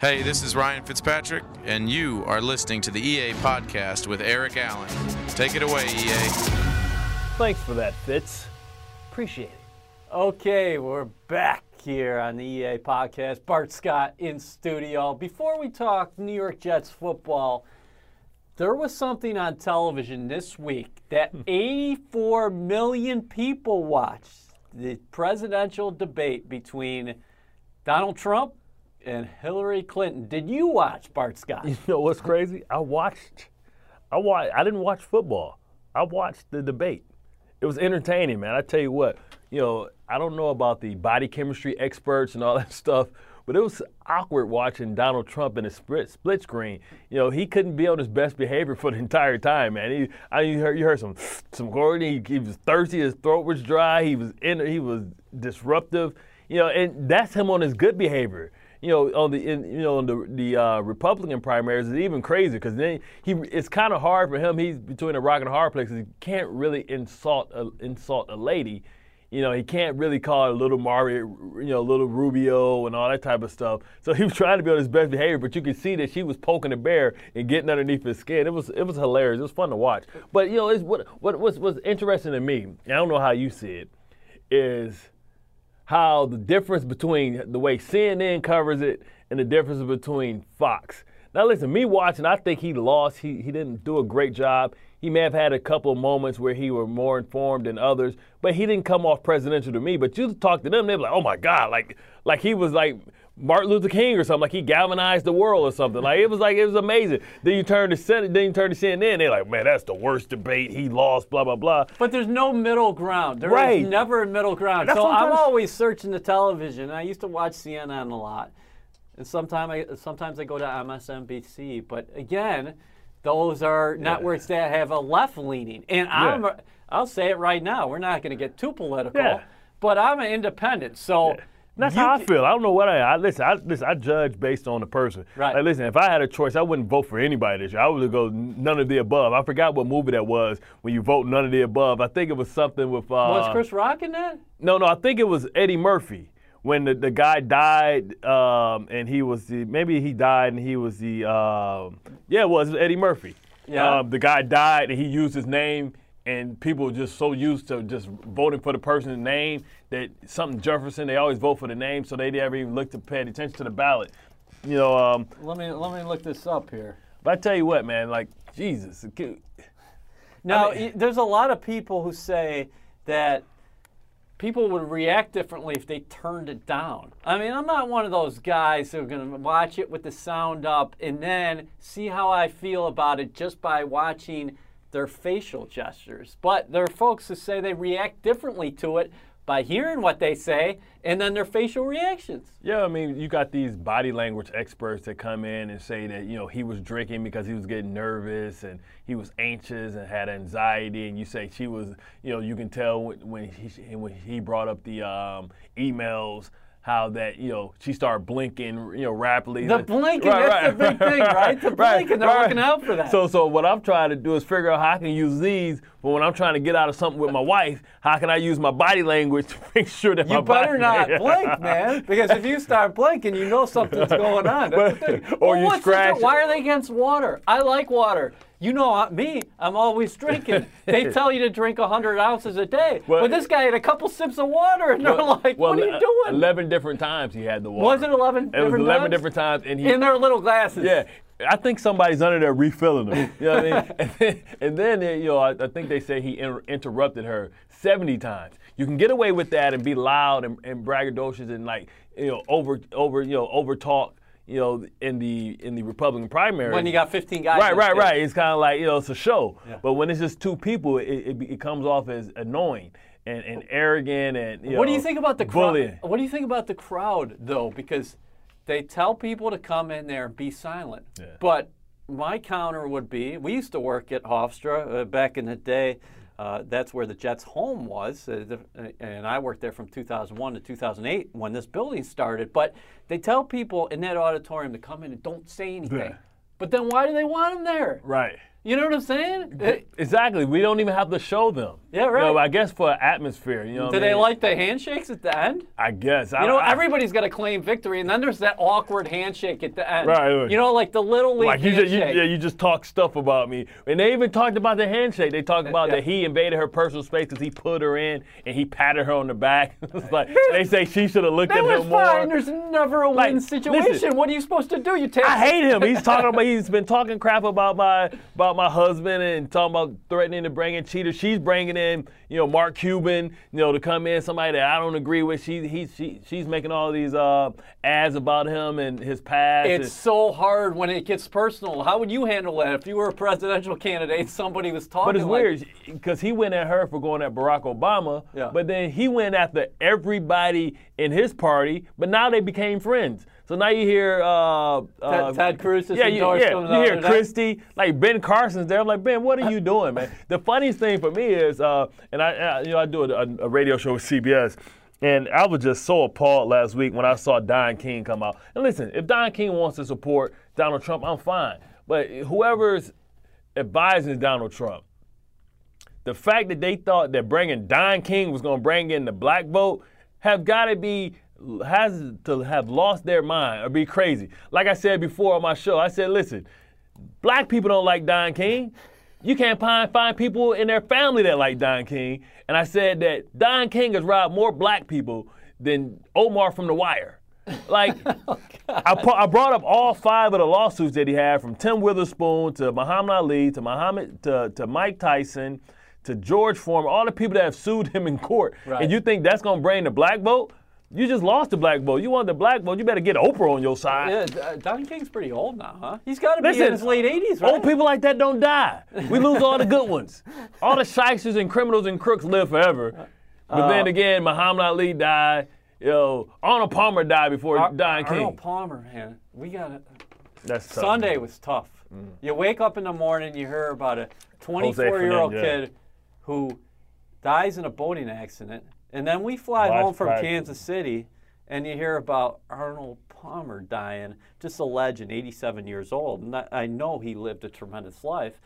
Hey, this is Ryan Fitzpatrick, and you are listening to the EA Podcast with Eric Allen. Take it away, EA. Thanks for that, Fitz. Appreciate it. Okay, we're back here on the EA Podcast. Bart Scott in studio. Before we talk New York Jets football, there was something on television this week that hmm. 84 million people watched the presidential debate between Donald Trump and Hillary Clinton. Did you watch Bart Scott? You know what's crazy? I watched. I watched. I didn't watch football. I watched the debate. It was entertaining, man. I tell you what. You know, I don't know about the body chemistry experts and all that stuff, but it was awkward watching Donald Trump in a split, split screen. You know, he couldn't be on his best behavior for the entire time, man. He, I you heard, you heard some some. He, he was thirsty. His throat was dry. He was in. He was disruptive. You know, and that's him on his good behavior you know, on the in, you know on the the uh, Republican primaries is even crazier because then he it's kind of hard for him. He's between a rock and a hard place. He can't really insult a, insult a lady. You know, he can't really call her little Marco, you know, little Rubio and all that type of stuff. So he was trying to be on his best behavior, but you could see that she was poking the bear and getting underneath his skin. It was it was hilarious. It was fun to watch. But you know, it's what what what's, what's interesting to me. I don't know how you see it. Is how the difference between the way CNN covers it and the difference between Fox. Now, listen, me watching, I think he lost. He, he didn't do a great job. He may have had a couple of moments where he were more informed than others, but he didn't come off presidential to me. But you talk to them, they're like, oh my God, like like he was like Martin Luther King or something, like he galvanized the world or something. Like it was like it was amazing. Then you turn to Senate, then you turn to CNN, they're like, man, that's the worst debate. He lost, blah blah blah. But there's no middle ground. There is Right. never a middle ground. That's so I'm I'm always searching the television. I used to watch CNN a lot, and sometimes I sometimes I go to MSNBC. But again, those are networks that have a left leaning, and I'm Yeah. I'll say it right now. We're not going to get too political, Yeah. but I'm an independent. So. That's you how I feel. I don't know what I, I listen. I listen. I judge based on the person. Right. Like, listen, if I had a choice, I wouldn't vote for anybody this year. I would go none of the above. I forgot what movie that was when you vote none of the above. I think it was something with. Uh, Was Chris Rock in that? No, no. I think it was Eddie Murphy when the, the guy died, um, and he was the maybe he died and he was the um, yeah, it was Eddie Murphy. Yeah. Um, the guy died and he used his name, and people were just so used to just voting for the person's name that something Jefferson they always vote for the name, so they never even look to pay attention to the ballot. You know, um, Let me let me look this up here. but I tell you what, man, like Jesus, Now, mean- y- there's a lot of people who say that people would react differently if they turned it down. I mean, I'm not one of those guys who are going to watch it with the sound up and then see how I feel about it just by watching their facial gestures. But there are folks who say they react differently to it by hearing what they say and then their facial reactions. Yeah, I mean, you got these body language experts that come in and say that, you know, he was drinking because he was getting nervous and he was anxious and had anxiety. And you say she was, you know, you can tell when, when, he, when he brought up the um, emails how that, you know, she started blinking, you know, rapidly. The blinking, that's the big thing, right? The blinking, they're looking out for that. So, so what I'm trying to do is figure out how I can use these, but when I'm trying to get out of something with my wife, how can I use my body language to make sure that my You better body, not blink, man, because if you start blinking, you know something's going on. That's the thing. Or Well, you what's the- scratch- why are they against water? I like water. You know uh, me, I'm always drinking. they tell you to drink 100 ounces a day. Well- but this guy had a couple sips of water, and they're like, well, what are you uh, doing? Eleven different times he had the water. Was it 11 It was eleven times? different times, and he. In their little glasses. yeah, I think somebody's under there refilling them. You know what I mean? And then, and then you know, I, I think they say he inter- interrupted her seventy times. You can get away with that and be loud and, and braggadocious and like you know over over you know over talk. You know, in the in the Republican primary. When you got 15 guys. Right, right, right. It's kind of like you know, it's a show. Yeah. But when it's just two people, it, it, it comes off as annoying and, and arrogant and you What do you think about the crowd? What do you think about the crowd though? Because they tell people to come in there and be silent. Yeah. But my counter would be: we used to work at Hofstra uh, back in the day. Uh, that's where the Jets' home was, uh, uh, and I worked there from 2001 to 2008 when this building started. But they tell people in that auditorium to come in and don't say anything. Yeah. But then why do they want them there? Right. You know what I'm saying? Exactly. We don't even have to show them. Yeah, You right. know, I guess for atmosphere, you know. do I they mean? like the handshakes at the end? I guess. You know, everybody's got to claim victory, and then there's that awkward handshake at the end. Right, right. You know, like the little league Like you just, you, handshake. yeah, you just talk stuff about me, and they even talked about the handshake. They talked uh, about Yeah. that he invaded her personal space because he put her in and he patted her on the back. it's like they say she should have looked that at him more. fine. There's never a Like, win situation. listen. what are you supposed to do? You take. I hate him. He's talking about he's been talking crap about my about my husband and talking about threatening to bring in cheaters. She's bringing in you know Mark Cuban you know to come in somebody that I don't agree with. She he she she's making all these uh, ads about him and his past. It's and- so hard when it gets personal. How would you handle that if you were a presidential candidate somebody was talking? But it's like, weird because he went at her for going at Barack Obama, Yeah. but then he went after everybody in his party. But now they became friends. So now you hear uh, uh, Ted Cruz yeah, you, yeah, you hear. Christie, like Ben Carson's there. I'm like Ben, what are you doing, man? The funniest thing for me is, uh, and I, I, you know, I do a, a radio show with CBS. And I was just so appalled last week when I saw Don King come out. And listen, if Don King wants to support Donald Trump, I'm fine. But whoever's advising Donald Trump, the fact that they thought that bringing Don King was going to bring in the black vote have got to be has to have lost their mind or be crazy. Like I said before on my show, I said, listen, black people don't like Don King. You can't find find people in their family that like Don King. And I said that Don King has robbed more black people than Omar from The Wire. Like, oh, I, pu- I brought up all five of the lawsuits that he had from Tim Witherspoon to Muhammad Ali to Muhammad to, to Mike Tyson to George Foreman, all the people that have sued him in court. Right. And you think that's gonna bring the black vote? You just lost the black vote. You want the black vote? You better get Oprah on your side. Yeah, uh, Don King's pretty old now, huh? He's got to be Listen, in his late 80s, right? Old people like that don't die. We lose all the good ones. All the shysters and criminals and crooks live forever. But then Uh, again, Muhammad Ali died. You know, Arnold Palmer died before Ar- Don King. Arnold Palmer, man. We got it. That's tough, Sunday man. was tough. You wake up in the morning, you hear about a 24 year old kid who dies in a boating accident, and then we fly Last home from practice. Kansas City, and you hear about Arnold Palmer dying, just a legend, 87 years old. And I- know he lived a tremendous life,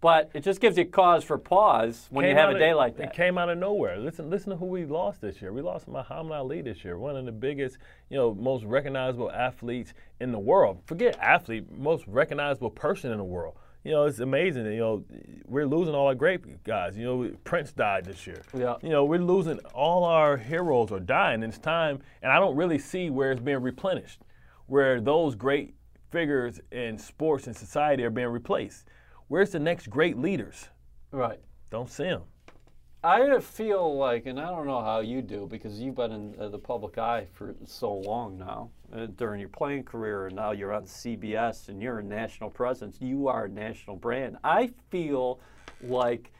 but it just gives you cause for pause when you have a of- day like that. It came out of nowhere. Listen, listen to who we lost this year. We lost Muhammad Ali this year, one of the biggest, you know, most recognizable athletes in the world. Forget athlete, most recognizable person in the world. You know, it's amazing. You know, we're losing all our great guys. You know, Prince died this year. Yeah. You know, we're losing all our heroes are dying. And it's time, and I don't really see where it's being replenished, where those great figures in sports and society are being replaced. Where's the next great leaders? Right. Don't see them. I feel like, and I don't know how you do because you've been in uh, the public eye for so long now uh, during your playing career, and now you're on CBS and you're a national presence. You are a national brand. I feel like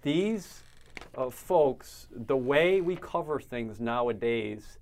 these uh, folks, the way we cover things nowadays,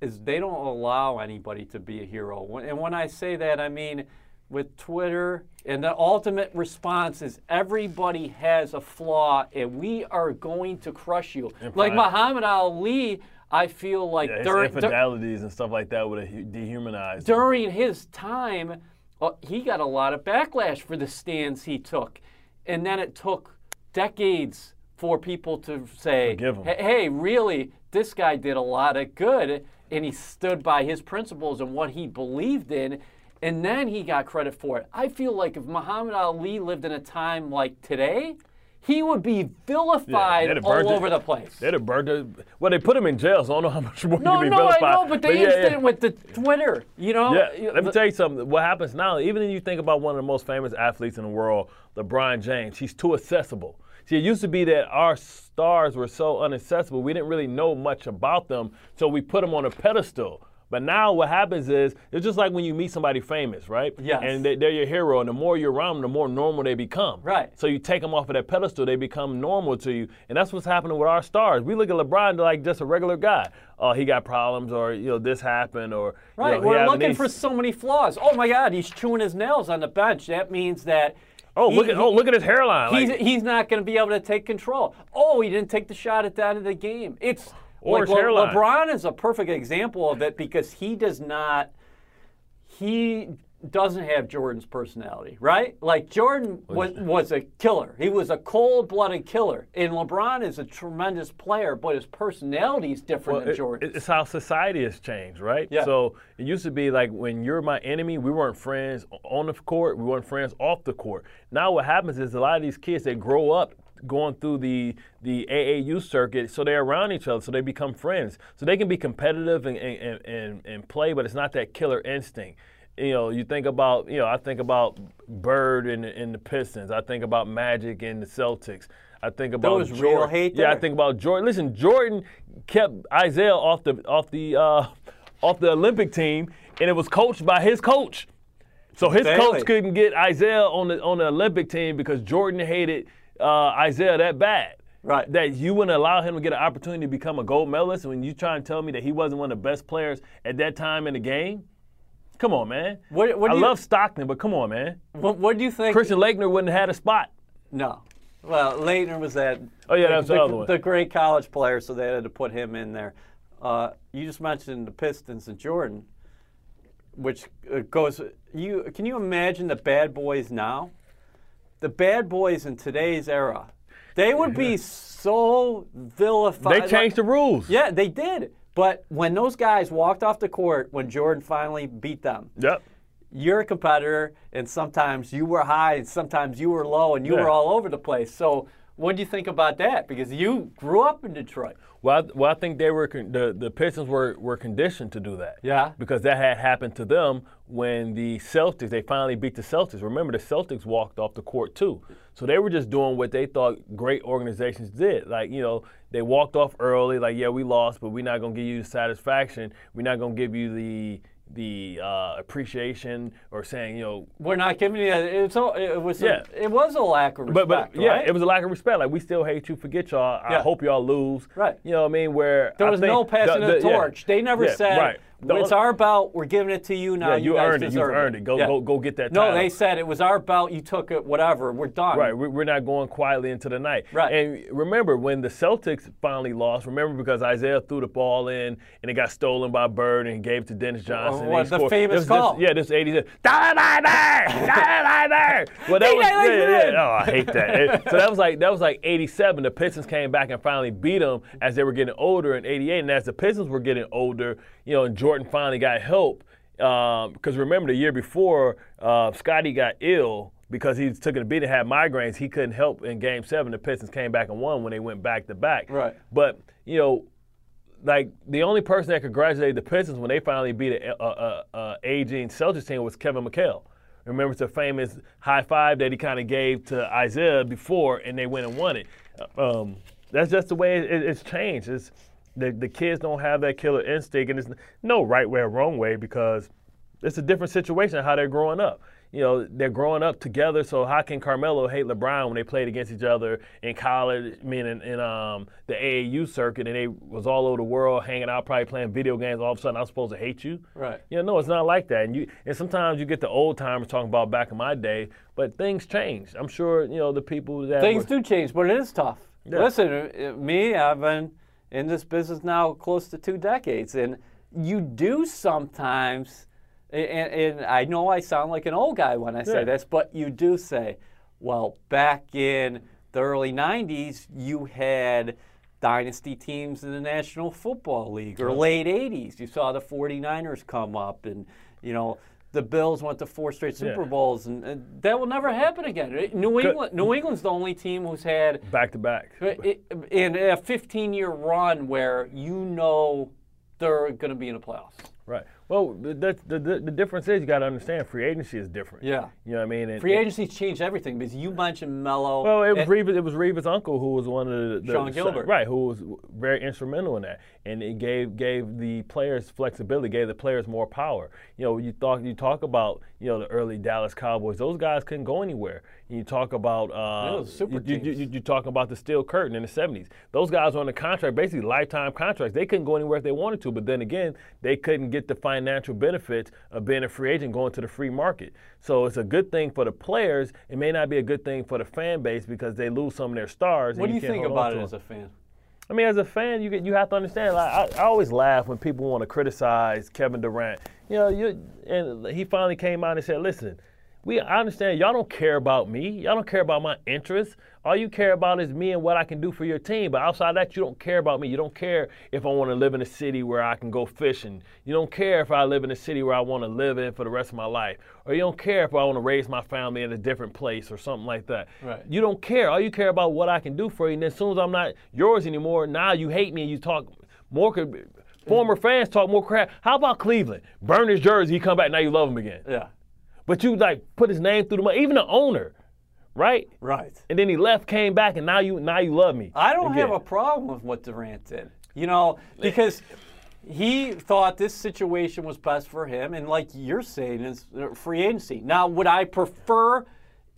is they don't allow anybody to be a hero. And when I say that, I mean with Twitter, and the ultimate response is everybody has a flaw, and we are going to crush you. Like. Muhammad Ali, I feel like Yeah, during, dur- infidelities and stuff like that would have dehumanized. him. during his time, uh, he got a lot of backlash for the stands he took. And then it took decades for people to say, "Hey, hey, really, this guy did a lot of good, and he stood by his principles and what he believed in, and then he got credit for it. I feel like if Muhammad Ali lived in a time like today, he would be vilified they'd all it. over the place. They'd have burned it. Well, they put him in jail, so I don't know how much more No, you be no, no, I vilified. know, but the yeah, yeah. incident with the Twitter, you know, Yeah, let me tell you something. What happens now, even if you think about one of the most famous athletes in the world, LeBron James, he's too accessible. See, it used to be that our stars were so inaccessible, we didn't really know much about them, so we put them on a pedestal. But now what happens is, it's just like when you meet somebody famous, right? Yes. And they, they're your hero, and the more you're around them, the more normal they become. Right. So you take them off of that pedestal, they become normal to you, and that's what's happening with our stars. We look at LeBron like just a regular guy. Oh, he got problems, or you know this happened, or you Right, know, we're looking these- for so many flaws. Oh my God, he's chewing his nails on the bench. That means that. Oh, he- look at oh, he- oh look at his hairline. He's, Like, he's not going to be able to take control. Oh, he didn't take the shot at the end of the game. It's Or like hairline. LeBron is a perfect example of it because he does not. He doesn't have Jordan's personality, right? Like Jordan was, was a killer. He was a cold-blooded killer, and LeBron is a tremendous player, but his personality is different Well, than it- Jordan. it's how society has changed, right? Yeah. So it used to be like when you're my enemy, we weren't friends on the court, we weren't friends off the court. Now what happens is a lot of these kids that grow up going through the the AAU circuit, so they're around each other, so they become friends. So they can be competitive and and, and, and play, but it's not that killer instinct. You know, you think about, you know, I think about Bird and, and the Pistons. I think about Magic and the Celtics. I think about real Jordan. hate Yeah, I think about Jordan. Listen, Jordan kept Isiah off the off the uh, off the Olympic team, and it was coached by his coach. So his coach couldn't get Isiah on the on the Olympic team because Jordan hated uh, Isiah that bad. Right. That you wouldn't allow him to get an opportunity to become a gold medalist when you try and tell me that he wasn't one of the best players at that time in the game. Come on, man. What- what I you- love Stockton, but come on, man. what, what do you think? Christian Laettner wouldn't have had a spot. No. Well, Laettner was that. Oh, yeah, that's the the, other one. the great college player, so they had to put him in there. Uh, you just mentioned the Pistons and Jordan, which uh, goes. You can you imagine the bad boys now? The bad boys in today's era, they would be mm-hmm. so vilified. They changed the rules. Yeah, they did. But when those guys walked off the court, when Jordan finally beat them, Yep. you're a competitor, and sometimes you were high, and sometimes you were low, and you Yeah. were all over the place. So, what do you think about that? Because you grew up in Detroit. Well, I, well, I think they were con- the the Pistons were were conditioned to do that. Yeah. Because that had happened to them when the Celtics they finally beat the Celtics. Remember, the Celtics walked off the court too, so they were just doing what they thought great organizations did. Like you know, they walked off early. Like yeah, we lost, but we're not gonna give you the satisfaction. We're not gonna give you the the uh, appreciation or saying you know We're not giving you that. It's all, it was Yeah. a, it was a lack of respect, but but yeah, right? it was a lack of respect. Like we still hate you, forget y'all. I Yeah. hope y'all lose. Right. You know what I mean? Where There I was no passing the- the, the- yeah. torch. They never Yeah, said, right. The "It's our belt. We're giving it to you now. Yeah, you, you guys earned it. You've earned it. Go- Yeah. go- go get that No, title. they said it was our belt. You took it. Whatever. We're done. Right, we- we're not going quietly into the night. Right. And remember, when the Celtics finally lost, remember because Isiah threw the ball in and it got stolen by Bird and gave it to Dennis Johnson. and what, the scored. famous This- this- call? yeah, this 80s. Well, that was Beat yeah, that like yeah, you Oh, I hate that. It- so that was like that was like 87. The Pistons came back and finally beat them as they were getting older in 88. And as the Pistons were getting older, you know, and Jordan finally got help. Because remember, the year before, uh, Scottie got ill because he took a beat and had migraines. He couldn't help in Game Seven. The Pistons came back and won when they went back to back. Right. But you know, like the only person that congratulated the Pistons when they finally beat a, a, a, a aging Celtics team was Kevin McHale. Remember the famous high five that he kind of gave to Isiah before, and they went and won it. Um, that's just the way it, it's changed. It's, the, the kids don't have that killer instinct, and it's no right way or wrong way because it's a different situation how they're growing up. You know, they're growing up together. So how can Carmelo hate LeBron when they played against each other in college? I mean, in, in um, the AAU circuit, and they was all over the world hanging out, probably playing video games. All of a sudden, I'm supposed to hate you. Right. You know, no, it's not like that. And you and sometimes you get the old timers talking about back in my day, but things change. I'm sure you know the people that Things were, do change, but it is tough. Yeah. Listen, uh, me, I've been in this business now close to two decades, and you do sometimes, and, and I know I sound like an old guy when I say Yeah. this, but you do say, well, back in the early 90s, you had dynasty teams in the National Football League, or late 80s. You saw the 49ers come up, and, you know, the Bills went to four straight Super Yeah. Bowls, and, and that will never happen again. New England, New England's the only team who's had back to back. in a 15-year run where you know they're going to be in the playoffs. Right. Well, the, the, the, the difference is you got to understand free agency is different. Yeah. You know what I mean? And- Free agency changed everything because you mentioned Melo. Well, it was and- Revis. It was Revis' uncle who was one of the, Sean Gilbert. right? Who was very instrumental in that, and it gave gave the players flexibility, gave the players more power. You know, you talk you talk about you know the early Dallas Cowboys; those guys couldn't go anywhere. And you talk about uh, super you, you, you, you talk about the steel curtain in the '70s. Those guys were on a contract, basically lifetime contracts. They couldn't go anywhere if they wanted to, but then again, they couldn't get the financial benefits of being a free agent going to the free market. So it's a good thing for the players. It may not be a good thing for the fan base because they lose some of their stars. and what do you can't think about it as a fan? I mean, as a fan, you get, you have to understand. Like, I, I always laugh when people want to criticize Kevin Durant. You know, you and he finally came out and said, "Listen, we I understand y'all don't care about me. Y'all don't care about my interests. All you care about is me and what I can do for your team. But outside that, you don't care about me. You don't care if I want to live in a city where I can go fishing. You don't care if I live in a city where I want to live in for the rest of my life. Or you don't care if I want to raise my family in a different place or something like that. Right. You don't care. All you care about what I can do for you. And as soon as I'm not yours anymore, now you hate me and you talk more. Former fans talk more crap. How about Cleveland? Burn his jersey, he come back, now you love him again. Yeah. But you like put his name through the money, even the owner, right? Right. And then he left, came back, and now you now you love me. I don't again. have a problem with what Durant did. You know, because he thought this situation was best for him, and like you're saying, is uh, free agency. Now, would I prefer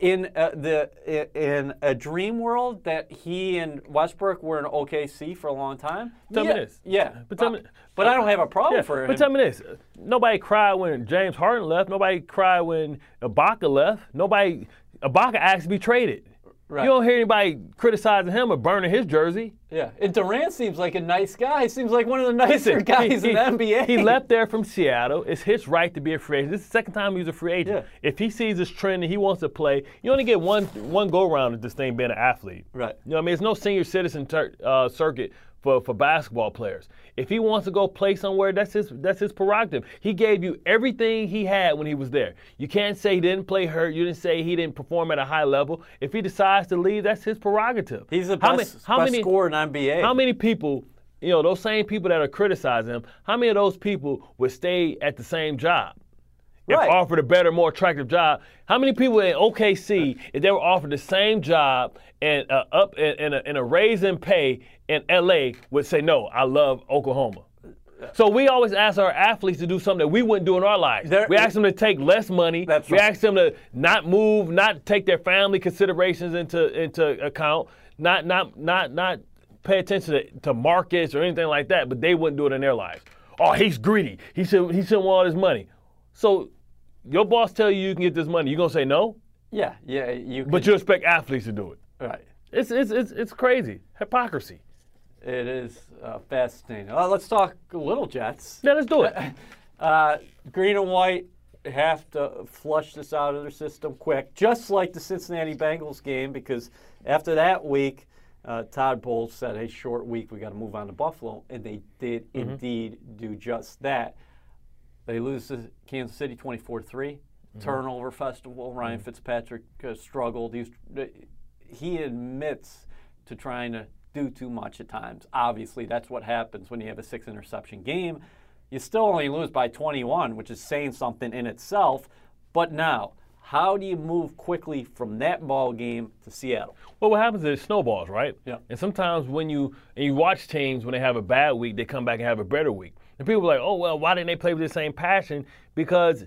in uh, the in a dream world that he and Westbrook were in OKC for a long time? Tell me this. Yeah, But tell Uh, me- but I don't have a problem Yeah, for him. but tell me this: nobody cried when James Harden left. Nobody cried when Ibaka left. Nobody Ibaka asked to be traded. Right. You don't hear anybody criticizing him or burning his jersey. yeah, and Durant seems like a nice guy. He seems like one of the nicer Listen, guys he, in the NBA. He left there from Seattle. It's his right to be a free agent. This is the second time he was a free agent. Yeah. If he sees this trend and he wants to play, you only get one one go round at this thing being an athlete. Right. You know what I mean? It's no senior citizen tur- uh, circuit for, for basketball players. If he wants to go play somewhere, that's his that's his prerogative. He gave you everything he had when he was there. You can't say he didn't play hurt. You didn't say he didn't perform at a high level. If he decides to leave, that's his prerogative. He's the How best, many- how best many- scorer in NBA. how many people, you know, those same people that are criticizing him, how many of those people would stay at the same job? If Right. offered a better, more attractive job, how many people in OKC, if they were offered the same job and uh, up and, and, a, and a raise in pay in LA, would say no? I love Oklahoma. So we always ask our athletes to do something that we wouldn't do in our lives. There- we ask them to take less money. That's we right. ask them to not move, not take their family considerations into into account, not not not not pay attention to, to markets or anything like that. But they wouldn't do it in their lives. Oh, he's greedy. He should he shouldn't want all this money. So your boss tell you you can get this money. You gonna say no? yeah, yeah, you. But could- you expect athletes to do it. right. It's it's it's, it's crazy hypocrisy. It is uh, fascinating. Uh, let's talk a little Jets. Yeah, let's do it. Uh, green and white have to flush this out of their system quick, just like the Cincinnati Bengals game, because after that week, uh, Todd Bowles said, "Hey, short week, we got to move on to Buffalo," and they did indeed do just that. They lose to Kansas City 24-3. Mm-hmm. Turnover festival. Ryan mm-hmm. Fitzpatrick uh, struggled. He's, uh, he admits to trying to do too much at times. Obviously, that's what happens when you have a six interception game. You still only lose by 21, which is saying something in itself. But now, how do you move quickly from that ball game to Seattle? Well, what happens is it snowballs, right? Yeah. And sometimes when you and you watch teams when they have a bad week, they come back and have a better week. And people are like, oh well, why didn't they play with the same passion? Because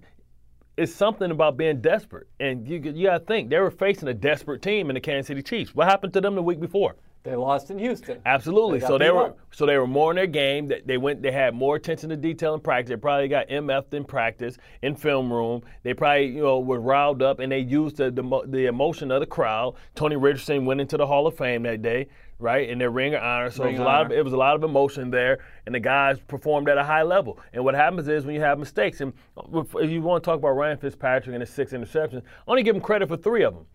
it's something about being desperate. And you you got to think they were facing a desperate team in the Kansas City Chiefs. What happened to them the week before? They lost in Houston. Absolutely. They so they were up. so they were more in their game. They- They went. They had more attention to detail in practice. They probably got MF'd in practice in film room. They probably you know were riled up and they used the the, the emotion of the crowd. Tony Richardson went into the Hall of Fame that day, right? In their ring of honor. So Ring it was a lot of it was a lot of emotion there, and the guys performed at a high level. And what happens is when you have mistakes, and if you want to talk about Ryan Fitzpatrick and his six interceptions, only give him credit for three of them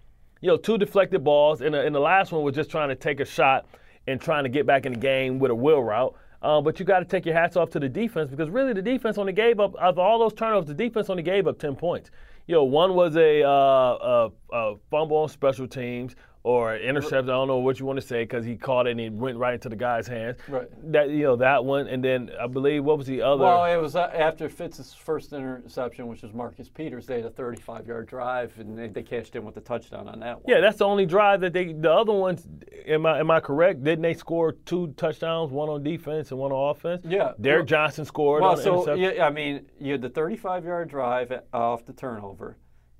you know, two deflected balls, and, the- and the last one was just trying to take a shot and trying to get back in the game with a wheel route. Uh, but you got to take your hats off to the defense because really the defense only gave up of all those turnovers, the defense only gave up ten points. You know, one was a, uh, a, a fumble on special teams or an interception. I don't know what you want to say because he caught it and it went right into the guy's hands. Right. That you know that one, and then I believe what was the other? Well, it was uh, after Fitz's first interception, which was Marcus Peters. They had a 35-yard drive, and they, they cashed in with the touchdown on that one. Yeah, that's the only drive that they. The other ones, am I am I correct? Didn't they score two touchdowns, one on defense and one on offense? Yeah. Derrick Johnson scored Well, so yeah, I mean, you had the 35-yard drive off the turnover.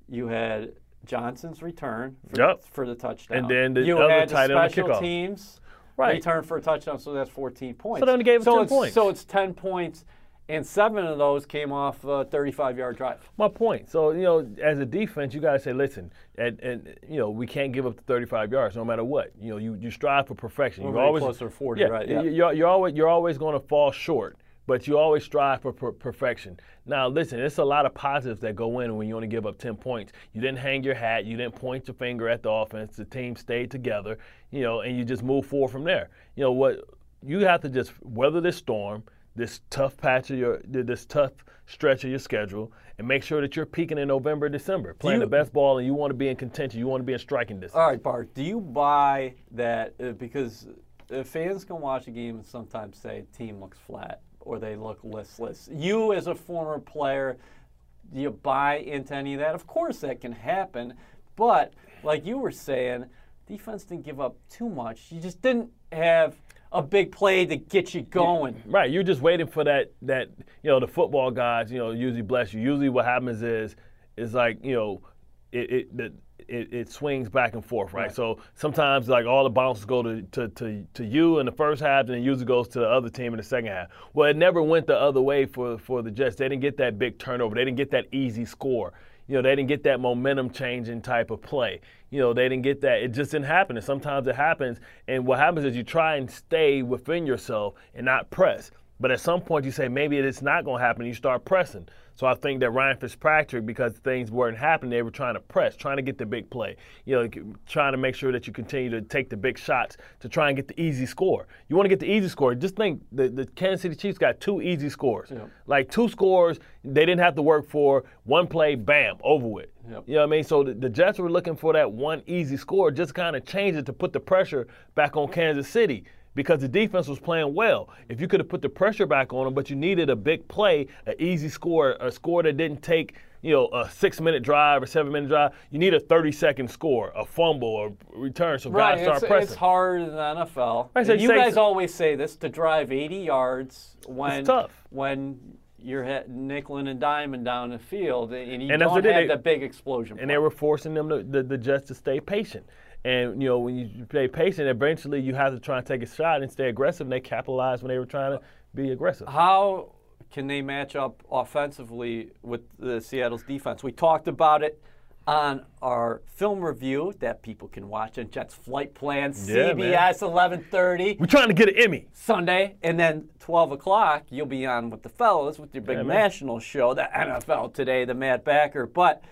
You had Johnson's return for, Yep. for the touchdown. And then the you other had tight the end on the special kickoff. teams Right. return for a touchdown, so that's 14 points. So they only gave so 10 it's, points. So it's 10 points, and seven of those came off a 35 yard drive. My point. So you know, as a defense, you got to say, listen, and, and you know, we can't give up the 35 yards no matter what. You know, you, you strive for perfection. We're you're always closer to 40, yeah, right? Yeah. You're, you're always you're always going to fall short, but you always strive for per- perfection. Now, listen, it's a lot of positives that go in when you only give up 10 points. You didn't hang your hat. You didn't point your finger at the offense. The team stayed together. You know, and you just move forward from there. You know what? You have to just weather this storm this tough patch of your this tough stretch of your schedule and make sure that you're peaking in November, December, playing you- the best ball, and you want to be in contention. You want to be in striking distance. All right, Bart, do you buy that? Uh, because uh, fans can watch a game and sometimes say team looks flat or they look listless. You, as a former player, do you buy into any of that? Of course, that can happen. But like you were saying, defense didn't give up too much. You just didn't have a big play to get you going. Right, you're just waiting for that that you know the football guys you know usually bless you. Usually what happens is is like you know it it the, it, it swings back and forth, right? Right. So sometimes like all the bounces go to, to, to, to you in the first half, and it usually goes to the other team in the second half. Well, it never went the other way for for the Jets. They didn't get that big turnover. They didn't get that easy score. You know, they didn't get that momentum changing type of play. You know, they didn't get that. It just didn't happen. And sometimes it happens. And what happens is you try and stay within yourself and not press. But at some point you say maybe it's not going to happen. You start pressing. So I think that Ryan Fitzpatrick, because things weren't happening, they were trying to press, trying to get the big play. You know, trying to make sure that you continue to take the big shots to try and get the easy score. You want to get the easy score. Just think the, the Kansas City Chiefs got two easy scores. Like two scores they didn't have to work for. One play, bam, over with. Yep. You know what I mean? So the, the Jets were looking for that one easy score, just kind of change it to put the pressure back on Kansas City because the defense was playing well. If you could have put the pressure back on them, but you needed a big play, an easy score, a score that didn't take you know a six minute drive or seven minute drive, you need a 30 second score, a fumble a return. So Right, guys start it's, pressing. it's hard in the NFL. Right, so you say- guys always say this to drive 80 yards when when you're hit nickel and diamond down the field and you And don't they have that big explosion. and they were forcing them to, the, the Jets to stay patient. And you know when you play patient, eventually you have to try and take a shot and stay aggressive. And they capitalized when they were trying to be aggressive. How can they match up offensively with the Seattle's defense? We talked about it on our film review that people can watch on Jets Flight Plan, Yeah. CBS 1130. We're trying to get an Emmy. Sunday, and then 12 o'clock, you'll be on with the fellas with your big Yeah, national show, the NFL Today, the Matt Backer. But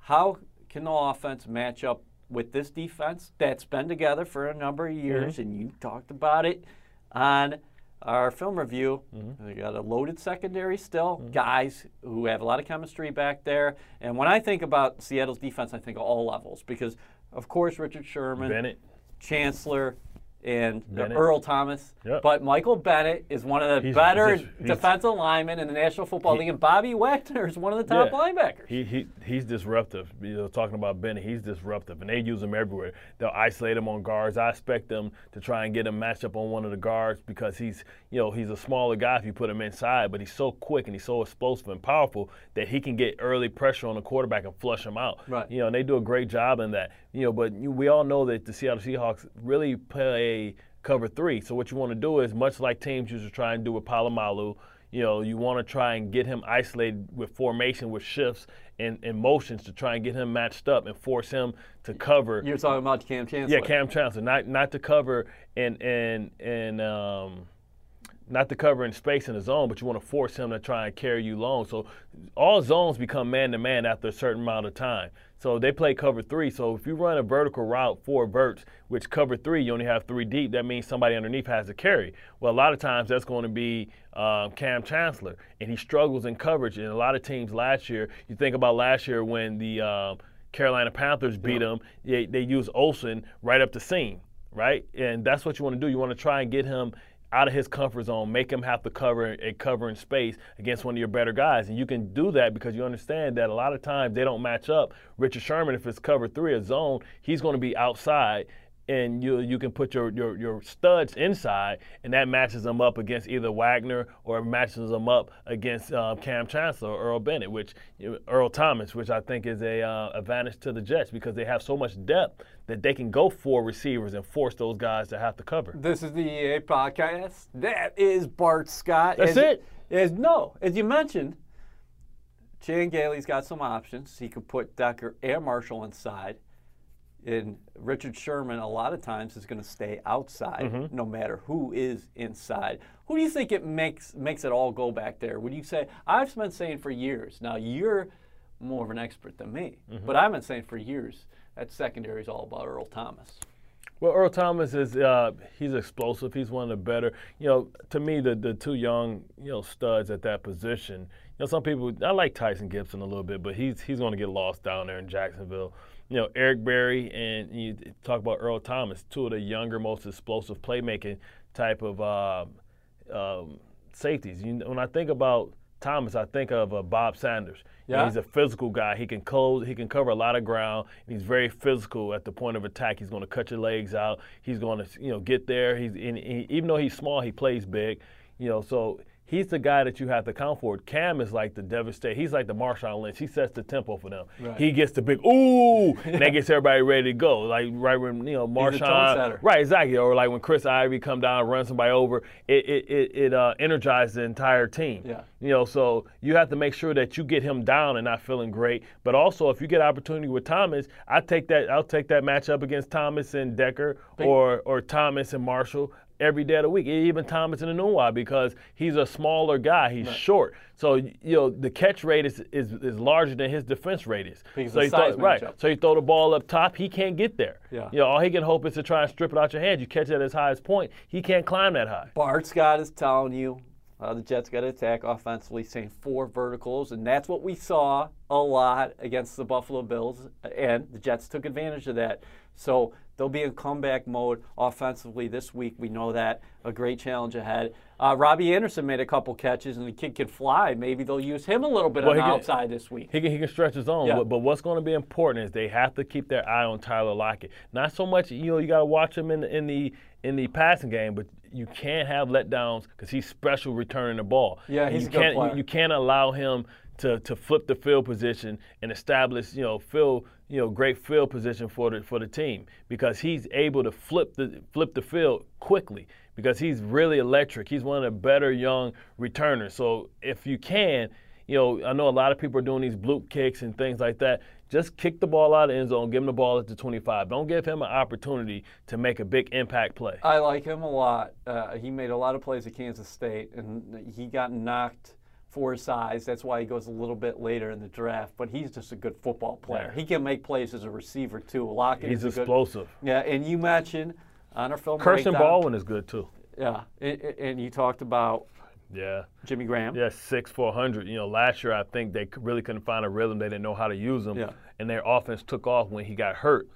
how can the offense match up with this defense that's been together for a number of years? Mm-hmm. And you talked about it on our film review. Mm-hmm. We got a loaded secondary still, guys who have a lot of chemistry back there. And when I think about Seattle's defense, I think of all levels because, of course, Richard Sherman, Bennett. Chancellor and uh, Bennett. Earl Thomas. Yep. But Michael Bennett is one of the He's better just- he's- defensive linemen in the National Football League, and Bobby Wagner is one of the top Yeah. linebackers. He, he he's disruptive. You know, talking about Bennett, he's disruptive, and they use him everywhere. They'll isolate him on guards. I expect them to try and get him matched up on one of the guards because he's you know he's a smaller guy if you put him inside, but he's so quick and he's so explosive and powerful that he can get early pressure on the quarterback and flush him out. Right. You know, and they do a great job in that. You know, but you, we all know that the Seattle Seahawks really play cover three. So what you want to do is much like teams used to try and do with Polamalu, you know, you want to try and get him isolated with formation, with shifts and, and motions to try and get him matched up and force him to cover. You're talking about Kam Chancellor. yeah, Kam Chancellor, not not to cover and and and um, not to cover in space in the zone, but you want to force him to try and carry you long. So all zones become man to man after a certain amount of time. So they play cover three. So if you run a vertical route, four verts, which cover three, you only have three deep. That means somebody underneath has to carry. Well, a lot of times that's going to be um, Kam Chancellor, and he struggles in coverage. And a lot of teams last year, you think about last year when the um, Carolina Panthers beat them, they, they used Olsen right up the seam, right? And that's what you want to do. You want to try and get him out of his comfort zone, make him have to cover a covering space against one of your better guys. And you can do that because you understand that a lot of times they don't match up. Richard Sherman, if it's cover three, a zone, he's going to be outside. And you you can put your, your, your studs inside, and that matches them up against either Wagner or matches them up against uh, Kam Chancellor or Earl Bennett, which Earl Thomas, which I think is a uh, advantage to the Jets because they have so much depth that they can go for receivers and force those guys to have to cover. This is the EA podcast. That is Bart Scott. That's As- it. is no, as you mentioned, Chan Gailey's got some options. He could put Decker and Marshall inside. And Richard Sherman, a lot of times, is going to stay outside, no matter who is inside. Who do you think it makes makes it all go back there? Would you say I've been saying for years? Now you're more of an expert than me, but I've been saying for years that secondary is all about Earl Thomas. Well, Earl Thomas is uh, he's explosive. He's one of the better. You know, to me, the the two young you know studs at that position. You know, some people I like Tashaun Gipson a little bit, but he's he's going to get lost down there in Jacksonville. You know, Eric Berry and you talk about Earl Thomas, two of the younger, most explosive playmaking type of uh, um, safeties. You know, when I think about Thomas, I think of uh, Bob Sanders. You know, Yeah. he's a physical guy. He can close. He can cover a lot of ground. He's very physical at the point of attack. He's going to cut your legs out. He's going to you know get there. He's he, even though he's small, he plays big. You know, so he's the guy that you have to count for. Cam is like the devastate. He's like the Marshawn Lynch. He sets the tempo for them. Right. He gets the big ooh, and that gets everybody ready to go. Like right when you know He's a tone Marshawn, right, exactly. Or like when Chris Ivory come down, and run somebody over, it it it, it uh, energizes the entire team. Yeah. You know, so you have to make sure that you get him down and not feeling great. But also, if you get opportunity with Thomas, I take that. I'll take that matchup against Thomas and Decker, or or Thomas and Marshall every day of the week. Even Thomas and Enunwa because he's a smaller guy. He's short. So you know the catch rate is, is, is larger than his defense rate is. Because so you throw, right. So you throw the ball up top, he can't get there. Yeah. You know, all he can hope is to try and strip it out your hands. You catch it at his highest point, he can't climb that high. Bart Scott is telling you uh, the Jets got to attack offensively, saying four verticals, and that's what we saw a lot against the Buffalo Bills, and the Jets took advantage of that. So they'll be in comeback mode offensively this week. We know that a great challenge ahead. Uh, Robbie Anderson made a couple catches, and the kid can fly. Maybe they'll use him a little bit Well, on the can- outside this week. He can, he can stretch his own, Yeah. but, but what's going to be important is they have to keep their eye on Tyler Lockett. Not so much, you know, you got to watch him in the, in the in the passing game, but you can't have letdowns because he's special returning the ball. Yeah, he's you a good can't, player. You, you can't allow him to, to flip the field position and establish, you know, field, you know, great field position for the for the team because he's able to flip the flip the field quickly because he's really electric. He's one of the better young returners. So if you can, you know, I know a lot of people are doing these bloop kicks and things like that. Just kick the ball out of the end zone, give him the ball at the 25. Don't give him an opportunity to make a big impact play. I like him a lot. Uh, he made a lot of plays at Kansas State, and he got knocked for his size. That's why he goes a little bit later in the draft. But he's just a good football player. Yeah. He can make plays as a receiver too. Lockett He's is a good. explosive. Yeah, and you mentioned on our film Kirsten breakdown- Baldwin is good too. Yeah, and, and you talked about Yeah. Jimmy Graham. Yeah, six, four hundred. You know, last year I think they really couldn't find a rhythm. They didn't know how to use him, Yeah. and their offense took off when he got hurt.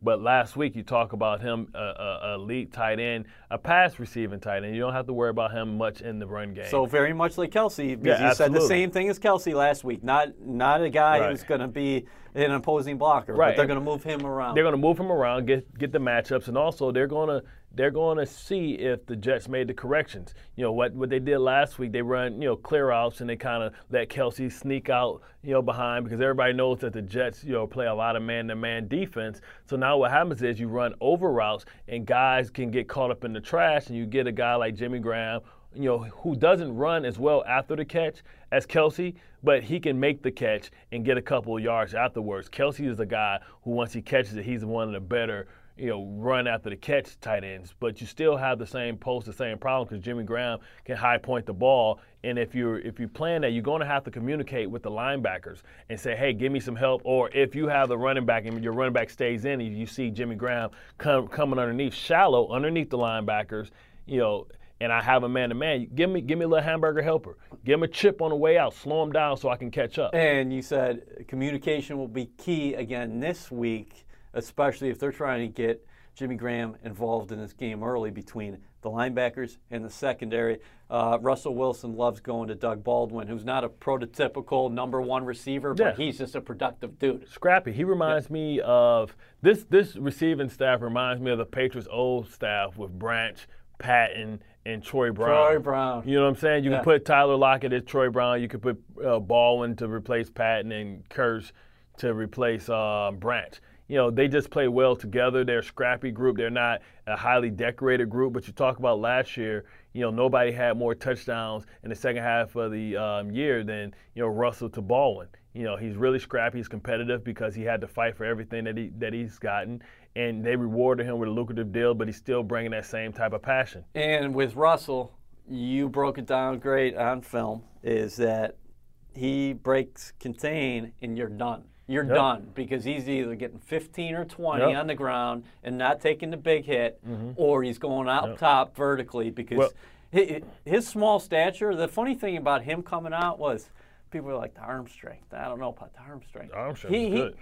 But last week you talk about him, a, a, a elite tight end, a pass receiving tight end. You don't have to worry about him much in the run game. So very much like Kelce, because Yeah, you said the same thing as Kelce last week. Not not a guy Right. who's going to be an opposing blocker, Right. but they're going to move him around. they're going to move him around, get get the matchups, and also they're going to they're going to see if the Jets made the corrections. You know what what they did last week. They run you know clear outs and they kind of let Kelce sneak out you know behind because everybody knows that the Jets you know play a lot of man-to-man defense. So now what happens is you run over routes and guys can get caught up in the trash, and you get a guy like Jimmy Graham. You know, who doesn't run as well after the catch as Kelce, but he can make the catch and get a couple of yards afterwards. Kelce is a guy who, once he catches it, he's one of the better, you know, run after the catch tight ends. But you still have the same post, the same problem because Jimmy Graham can high point the ball. And if you're if you plan that, you're going to have to communicate with the linebackers and say, hey, give me some help. Or if you have the running back and your running back stays in, and you see Jimmy Graham come, coming underneath, shallow underneath the linebackers, you know and I have a man to man, give me give me a little hamburger helper. Give him a chip on the way out. Slow him down so I can catch up. And you said communication will be key again this week, especially if they're trying to get Jimmy Graham involved in this game early between the linebackers and the secondary. Uh, Russell Wilson loves going to Doug Baldwin, who's not a prototypical number one receiver, but Yeah. he's just a productive dude. Scrappy. He reminds me of this this receiving staff reminds me of the Patriots old staff with Branch, Patten, and Troy Brown. Troy Brown. You know what I'm saying? You Yeah. can put Tyler Lockett as Troy Brown. You could put uh, Baldwin to replace Patten and Kearse to replace uh, Branch. You know, they just play well together. They're a scrappy group. They're not a highly decorated group. But you talk about last year, you know, nobody had more touchdowns in the second half of the um, year than, you know, Russell to Baldwin. You know, he's really scrappy. He's competitive because he had to fight for everything that he that he's gotten, and they rewarded him with a lucrative deal. But he's still bringing that same type of passion. And with Russell, you broke it down great on film. Is that he breaks contain and you're done. You're Yep. done because he's either getting 15 or 20 Yep. on the ground and not taking the big hit, mm-hmm. or he's going up top vertically because Well- hi- his small stature. The funny thing about him coming out was people were like the arm strength. I don't know about the arm strength. Arm strength He, he,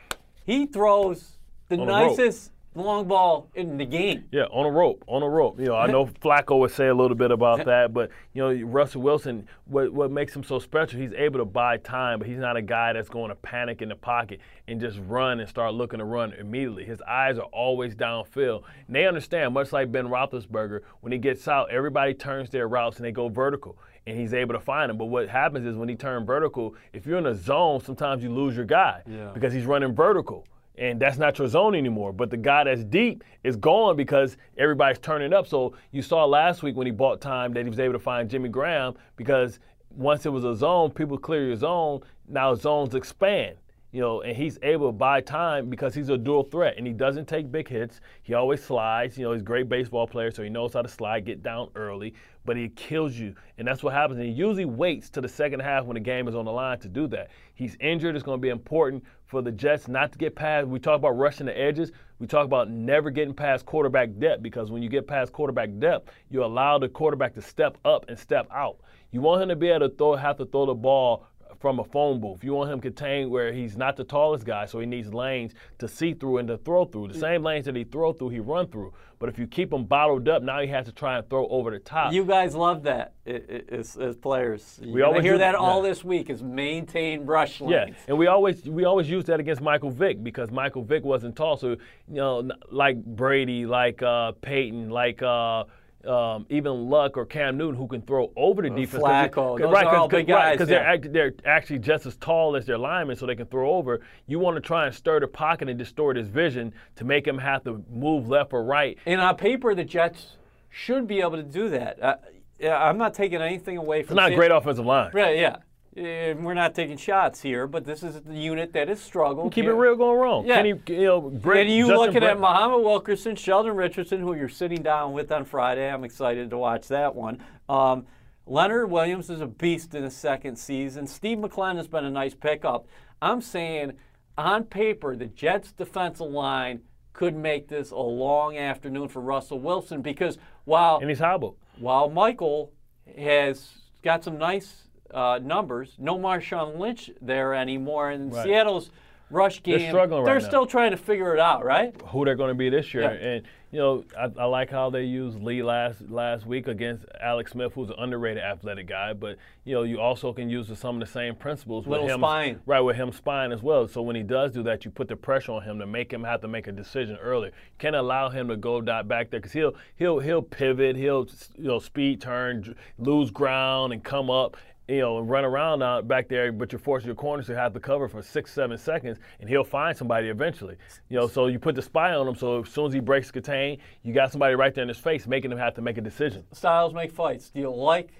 he throws the On nicest long ball in the game. Yeah, on a rope, on a rope. You know, I know Flacco would say a little bit about that, but you know, Russell Wilson, what what makes him so special? He's able to buy time, but he's not a guy that's going to panic in the pocket and just run and start looking to run immediately. His eyes are always downfield. And they understand, much like Ben Roethlisberger, when he gets out, everybody turns their routes and they go vertical. And he's able to find them. But what happens is when he turns vertical, if you're in a zone, sometimes you lose your guy Yeah. because he's running vertical and that's not your zone anymore. But the guy that's deep is gone because everybody's turning up. So you saw last week when he bought time that he was able to find Jimmy Graham because once it was a zone, people clear your zone. Now zones expand. You know, and he's able to buy time because he's a dual threat and he doesn't take big hits. He always slides. You know, he's a great baseball player, so he knows how to slide, get down early, but he kills you. And that's what happens. And he usually waits to the second half when the game is on the line to do that. He's injured. It's going to be important for the Jets not to get past. We talk about rushing the edges. We talk about never getting past quarterback depth because when you get past quarterback depth, you allow the quarterback to step up and step out. You want him to be able to throw, have to throw the ball from a phone booth. You want him contained where he's not the tallest guy, so he needs lanes to see through and to throw through. The same lanes that he throw through, he run through. But if you keep him bottled up, now he has to try and throw over the top. You guys love that as, as players. We We always hear do- that all this week is maintain rush Yeah, and we always we always use that against Michael Vick because Michael Vick wasn't tall. So you know, like Brady, like uh, Peyton, like uh, um, even Luck or Cam Newton, who can throw over the defense. Uh, Flacco, they- those right, are all big guys, Because yeah. they're act- they're actually just as tall as their linemen, so they can throw over. You want to try and stir the pocket and distort his vision to make him have to move left or right. And on paper, the Jets should be able to do that. Uh, yeah, I'm not taking anything away from. It's not a great offensive line. Right, yeah. Uh, We're not taking shots here, but this is the unit that has struggled. Keep here. it real going wrong. Yeah. Kenny, you know, Brent, And you Justin looking Brent- at Muhammad Wilkerson, Sheldon Richardson, who you're sitting down with on Friday. I'm excited to watch that one. Um, Leonard Williams is a beast in his second season. Steve McLendon has been a nice pickup. I'm saying, on paper, the Jets' defensive line could make this a long afternoon for Russell Wilson because while and he's hobbled. while Michael has got some nice uh, numbers, no Marshawn Lynch there anymore, and Right. Seattle's rush game. They're struggling They're right now. still trying to figure it out, right? who they're going to be this year. Yeah. And you know, I, I like how they used Lee last last week against Alex Smith, who's an underrated athletic guy. But you know, you also can use some of the same principles Little with him, spine. right? With him spine as well. So when he does do that, you put the pressure on him to make him have to make a decision earlier. You can't allow him to go dot back there because he'll he'll he'll pivot, he'll you know speed turn, lose ground, and come up you know, run around out back there, but you're forcing your corners to have to cover for six, seven seconds, and he'll find somebody eventually. You know, so you put the spy on him, so as soon as he breaks contain, you got somebody right there in his face, making him have to make a decision. Styles make fights. Do you like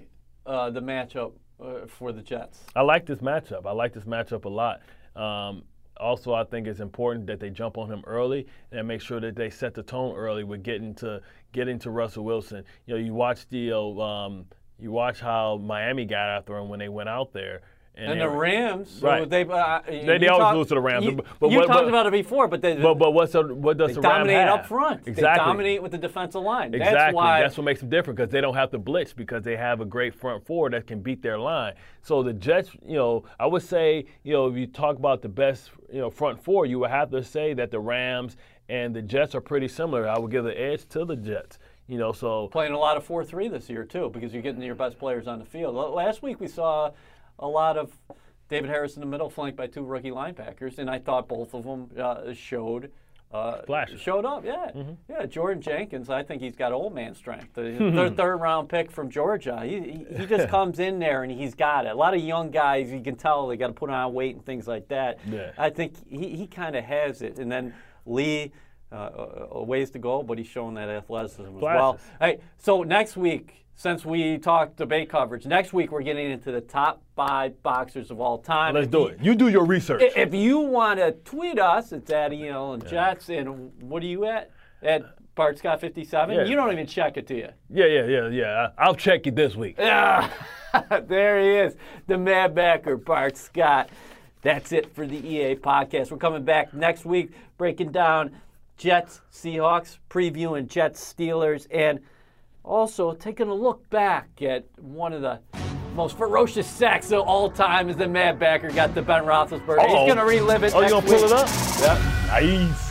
uh, the matchup uh, for the Jets? I like this matchup. I like this matchup a lot. Um, also, I think it's important that they jump on him early and make sure that they set the tone early with getting to getting to Russell Wilson. You know, you watch the uh, um, you watch how Miami got after him when they went out there. And they the Rams, so Right. they, uh, They- they always talk- lose to the Rams, You, but- you what- talked but- about it before, but they, But but what's the, what does they the Ram dominate have? up front. Exactly. They dominate with the defensive line. Exactly. That's why. what makes them different because they don't have to blitz because they have a great front four that can beat their line. So the Jets, you know, I would say, you know, if you talk about the best, you know, front four, you would have to say that the Rams and the Jets are pretty similar. I would give the edge to the Jets. You know, so playing a lot of 4-3 this year too because you're getting your best players on the field. Last week we saw a lot of David Harris in the middle flanked by two rookie linebackers, and I thought both of them uh, showed. Uh, showed up, yeah, Mm-hmm. yeah. Jordan Jenkins, I think he's got old man strength. The third, third round pick from Georgia, he, he, he just comes in there and he's got it. A lot of young guys, you can tell they got to put on weight and things like that. Yeah. I think he, he kind of has it. And then Lee. Uh, ways to go, but he's showing that athleticism as well. Hey, so next week, since we talked debate coverage, next week we're getting into the top five boxers of all time. Let's If do you- it. You do your research. If you want to tweet us, it's at EL and Jets. And what are you at? At Bart Scott 57? Yeah. You don't even check it, do you? yeah, yeah, yeah, yeah. I'll check it this week. Ah, there he is, the Mad Backer, Bart Scott. That's it for the EA podcast. We're coming back next week, breaking down Jets, Seahawks, previewing Jets, Steelers, and also taking a look back at one of the most ferocious sacks of all time as the Mad Backer got the Ben Roethlisberger. Uh-oh. He's going to relive it. Oh, you next gonna pull it up? Yep. Nice.